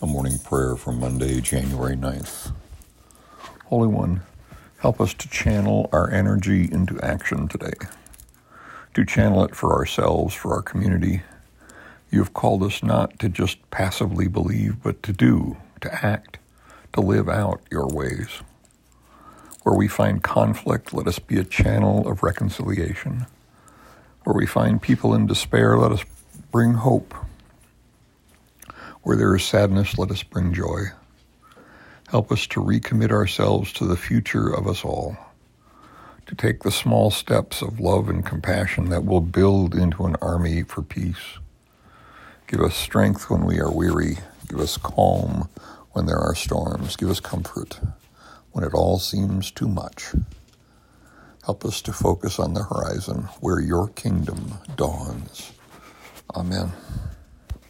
A morning prayer for Monday, January 9th. Holy One, help us to channel our energy into action today, to channel it for ourselves, for our community. You have called us not to just passively believe, but to do, to act, to live out your ways. Where we find conflict, let us be a channel of reconciliation. Where we find people in despair, let us bring hope. Where there is sadness, let us bring joy. Help us to recommit ourselves to the future of us all, to take the small steps of love and compassion that will build into an army for peace. Give us strength when we are weary. Give us calm when there are storms. Give us comfort when it all seems too much. Help us to focus on the horizon where your kingdom dawns. Amen.